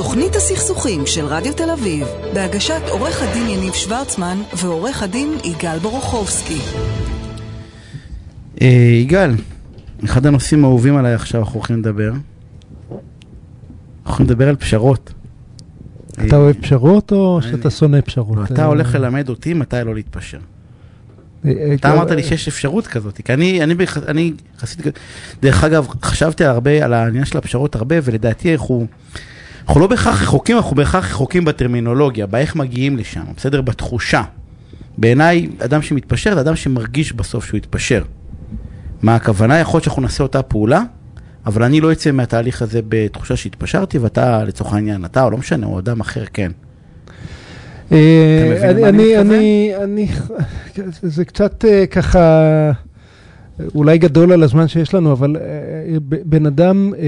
תוכנית הסכסוכים של רדיו תל אביב, בהגשת עורך הדין יניב שוורצמן ועורך הדין יגאל בורוכובסקי. אה, יגאל, אחד הנושאים האהובים עליי עכשיו אנחנו הולכים לדבר. אנחנו הולכים לדבר על פשרות. אתה אה, אוהב פשרות או שאתה שונא פשרות? לא, אתה הולך ללמד אותי מתי לא להתפשר. אתה אמרת לי שיש אפשרות כזאת, כי אני, אני, ביח- אני יחסית, דרך אגב, חשבתי הרבה על העניין של הפשרות הרבה, ולדעתי אנחנו, אנחנו לא בהכרח רחוקים, אנחנו בהכרח רחוקים בטרמינולוגיה, באיך מגיעים לשם, בסדר? בתחושה. בעיניי, אדם שמתפשר זה אדם שמרגיש בסוף שהוא התפשר. מה הכוונה? יכול להיות שאנחנו נעשה אותה פעולה, אבל אני לא אצא מהתהליך הזה בתחושה שהתפשרתי, ואתה, לצורך העניין, אתה, או לא משנה, או אדם אחר, כן. אה, אתה מבין למה אני מתכוון? אני, אני, זה קצת אה, ככה, אולי גדול על הזמן שיש לנו, אבל אה, ב- בן אדם, אה,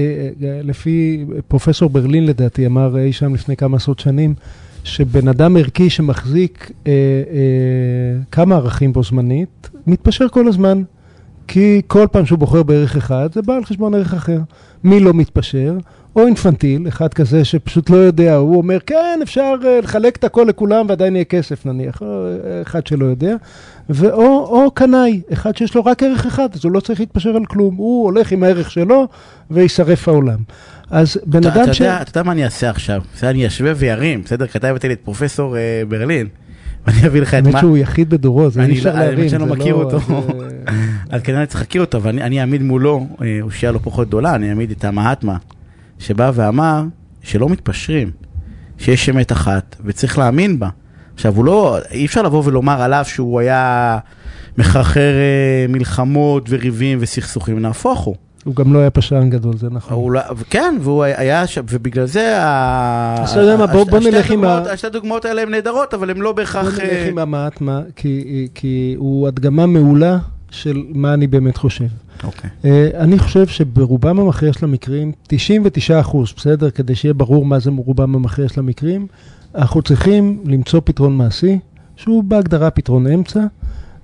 אה, לפי פרופסור ברלין לדעתי, אמר אי שם לפני כמה עשרות שנים, שבן אדם ערכי שמחזיק אה, אה, כמה ערכים בו זמנית, מתפשר כל הזמן. כי כל פעם שהוא בוחר בערך אחד, זה בא על חשבון ערך אחר. מי לא מתפשר? או אינפנטיל, אחד כזה שפשוט לא יודע, הוא אומר, כן, אפשר אה, לחלק את הכל לכולם ועדיין יהיה כסף נניח, אה, אחד שלא יודע, ואו או קנאי, אחד שיש לו רק ערך אחד, אז הוא לא צריך להתפשר על כלום, הוא הולך עם הערך שלו ויישרף העולם. אז בן אתה, אדם אתה, ש... יודע, אתה יודע מה אני אעשה עכשיו? אני אשווה וירים, בסדר? הבאתי לי את פרופסור אה, ברלין, ואני אביא לך את האמת מה... שהוא יחיד בדורו, זה אי אני אפשר לא- האמת להבין. שאני לא זה מכיר אותו. אז, אה, כנראה אני צריך להכיר אותו, ואני אני אעמיד מולו, אושייה לא פחות גדולה, אני אעמיד את המהטמה, שבא ואמר שלא מתפשרים, שיש אמת אחת, וצריך להאמין בה. עכשיו, הוא לא, אי אפשר לבוא ולומר עליו שהוא היה מחרחר אה, מלחמות וריבים וסכסוכים, נהפוך הוא. הוא גם לא היה פשרן גדול, זה נכון. הוא לא, כן, והוא היה שם, ובגלל זה ה... אז אתה יודע מה, בוא- בוא נלך עם ה- השתי הדוגמאות האלה הן נהדרות, אבל הן לא בוא בהכרח... נלך אה, עם המעטמה, כי, כי הוא הדגמה מעולה של מה אני באמת חושב. אוקיי. אה, אני חושב שברובם המכריע של המקרים, 99 אחוז, בסדר? כדי שיהיה ברור מה זה רובם המכריע של המקרים, אנחנו צריכים למצוא פתרון מעשי, שהוא בהגדרה פתרון אמצע,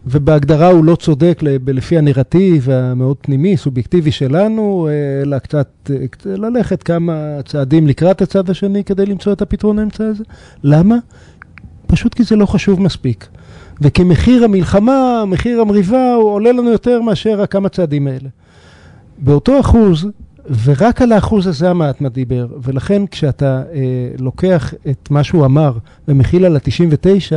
ובהגדרה הוא לא צודק לפי הנרטיב המאוד פנימי, סובייקטיבי שלנו, אה, אלא אה, קצת ללכת כמה צעדים לקראת הצד השני כדי למצוא את הפתרון האמצע הזה. למה? פשוט כי זה לא חשוב מספיק. וכי מחיר המלחמה, מחיר המריבה, הוא עולה לנו יותר מאשר הכמה צעדים האלה. באותו אחוז, ורק על האחוז הזה המעטמה דיבר, ולכן כשאתה אה, לוקח את מה שהוא אמר ומכיל על ה-99,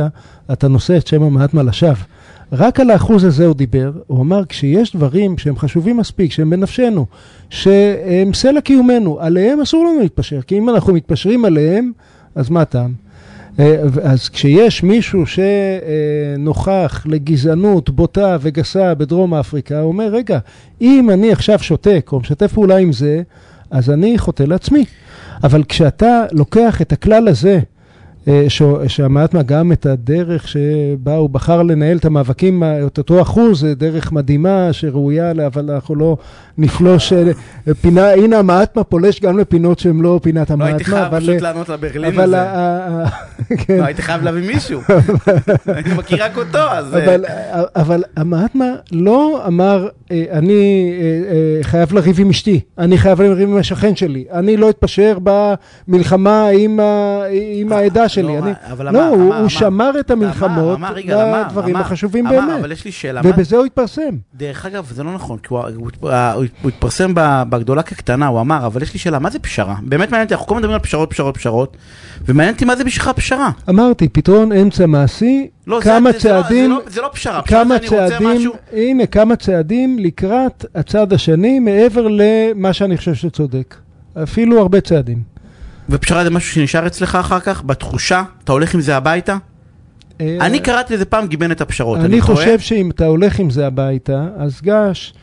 אתה נושא את שם המעטמה לשווא. רק על האחוז הזה הוא דיבר, הוא אמר כשיש דברים שהם חשובים מספיק, שהם בנפשנו, שהם סלע קיומנו, עליהם אסור לנו להתפשר, כי אם אנחנו מתפשרים עליהם, אז מה הטעם? אה, אז כשיש מישהו שנוכח לגזענות בוטה וגסה בדרום אפריקה, הוא אומר, רגע, אם אני עכשיו שותק או משתף פעולה עם זה, אז אני חוטא לעצמי. אבל כשאתה לוקח את הכלל הזה, שהמעטמה גם את הדרך שבה הוא בחר לנהל את המאבקים, אה, את אותו אחוז, זה דרך מדהימה שראויה, אבל אנחנו לא נפלוש אה, פינה, הנה המעטמה פולש גם לפינות שהן לא פינת לא המעטמה, הייתי חייב. פשוט לענות לברלין הזה. כן. לא, הייתי חייב להביא מישהו. אני מכיר רק אותו, אז... אה, אבל, אבל המעטמה לא אמר, אה, אני אה, אה, חייב לריב עם אשתי, אני חייב לריב עם השכן שלי, אני לא אתפשר במלחמה עם העדה שלי. לא, אני, אבל לא, אמר, הוא, אמר, הוא אמר. שמר את המלחמות אמר, אמר, לדברים אמר, החשובים אמר, באמת, אבל יש לי שאלה. ובזה הוא התפרסם. דרך אגב, זה לא נכון, כי הוא- הוא הוא- הוא התפרסם בגדולה כקטנה, הוא אמר, אבל יש לי שאלה, מה זה פשרה? באמת מעניין אותי, אנחנו כל הזמן מדברים על פשרות, פשרות, פשרות, ומעניין אותי מה זה בשבילך פשרה. אמרתי, פתרון אמצע מעשי, לא, כמה זה- זה לא- צעדים, זה לא- זה לא פשרה, כמה זה אני רוצה צעדים, משהו... הנה, כמה צעדים לקראת הצד השני מעבר למה שאני חושב שצודק. אפילו הרבה צעדים. ופשרה זה משהו שנשאר אצלך אחר כך, בתחושה, אתה הולך עם זה הביתה? אה, אני קראתי לזה פעם גיבנת הפשרות, אני טועה? חושב שאם אתה הולך עם זה הביתה, אז גש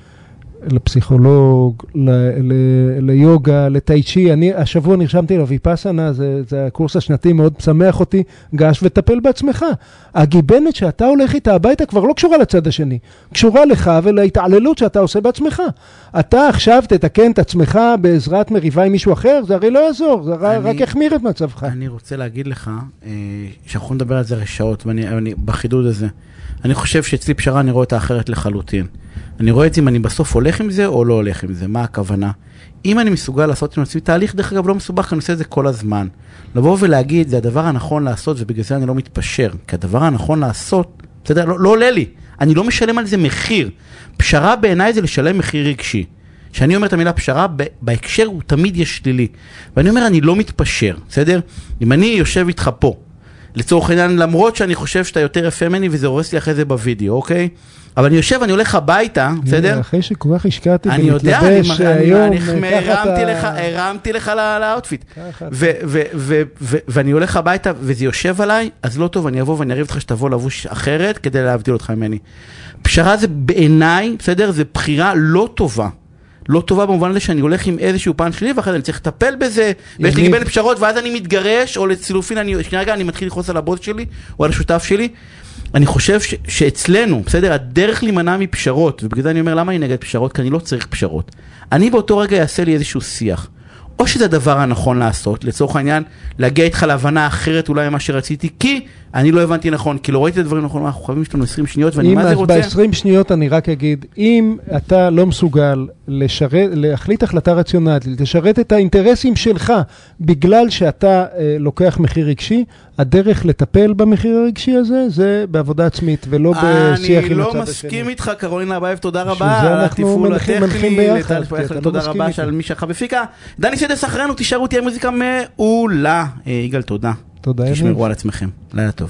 לפסיכולוג, ל- ל- ליוגה, לטאי צ'י. אני השבוע נרשמתי לוויפאסנה, זה, זה הקורס השנתי, מאוד משמח אותי. גש וטפל בעצמך. הגיבנת שאתה הולך איתה הביתה כבר לא קשורה לצד השני, קשורה לך ולהתעללות שאתה עושה בעצמך. אתה עכשיו תתקן את עצמך בעזרת מריבה עם מישהו אחר, זה הרי לא יעזור, זה אני- רק יחמיר את מצבך. אני רוצה להגיד לך, אה, שאנחנו נדבר על זה הרי שעות, ואני אני- בחידוד הזה. אני חושב שאצלי פשרה אני רואה אותה אחרת לחלוטין. אני רואה את זה אם אני בסוף הולך עם זה או לא הולך עם זה, מה הכוונה. אם אני מסוגל לעשות עם עצמי תהליך, דרך אגב, לא מסובך, אני עושה את זה כל הזמן. לבוא ולהגיד, זה הדבר הנכון לעשות, ובגלל זה אני לא מתפשר. כי הדבר הנכון לעשות, בסדר, לא, לא עולה לי. אני לא משלם על זה מחיר. פשרה בעיניי זה לשלם מחיר רגשי. כשאני אומר את המילה פשרה, בהקשר הוא תמיד יש שלילי. ואני אומר, אני לא מתפשר, בסדר? אם אני יושב איתך פה, לצורך העניין, למרות שאני חושב שאתה יותר יפה ממני וזה הורס לי אחרי זה בווידאו, אוקיי? אבל אני יושב, אני הולך הביתה, בסדר? אחרי שכל כך השקעתי ולהתלבש היום, הרמתי לך, הרמתי לך ל outfit. ואני הולך הביתה וזה יושב עליי, אז לא טוב, אני אבוא ואני אריב אותך שתבוא לבוש אחרת כדי להבדיל אותך ממני. פשרה זה בעיניי, בסדר? זה בחירה לא טובה. לא טובה במובן הזה שאני הולך עם איזשהו פן שלי ואחרי זה אני צריך לטפל בזה ויש לי קיבל פשרות ואז אני מתגרש או לחילופין אני שנייה רגע אני מתחיל לכעוס על הבוס שלי או על השותף שלי אני חושב ש, שאצלנו, בסדר, הדרך להימנע מפשרות, ובגלל זה אני אומר למה אני נגד פשרות, כי אני לא צריך פשרות. אני באותו רגע אעשה לי איזשהו שיח. או שזה הדבר הנכון לעשות, לצורך העניין, להגיע איתך להבנה אחרת אולי ממה שרציתי, כי אני לא הבנתי נכון, כי לא ראיתי את הדברים נכון, אנחנו חייבים שלנו 20 שניות, ואני מה זה רוצה... ב-20 שניות אני רק אגיד, אם אתה לא מסוגל לשרת, להחליט החלטה רציונלית, לשרת את האינטרסים שלך בגלל שאתה אה, לוקח מחיר רגשי, הדרך לטפל במחיר הרגשי הזה זה בעבודה עצמית ולא בשיח עם הצד השני. אני לא מסכים איתך, קרולינה אבייב, תודה רבה על התפעול הטכני, תודה רבה על מי שלך בפיקה. דני סדס אחרינו, תישארו, תהיה מוזיקה מעולה. יגאל, תודה. תודה, תשמרו על עצמכם. לילה טוב.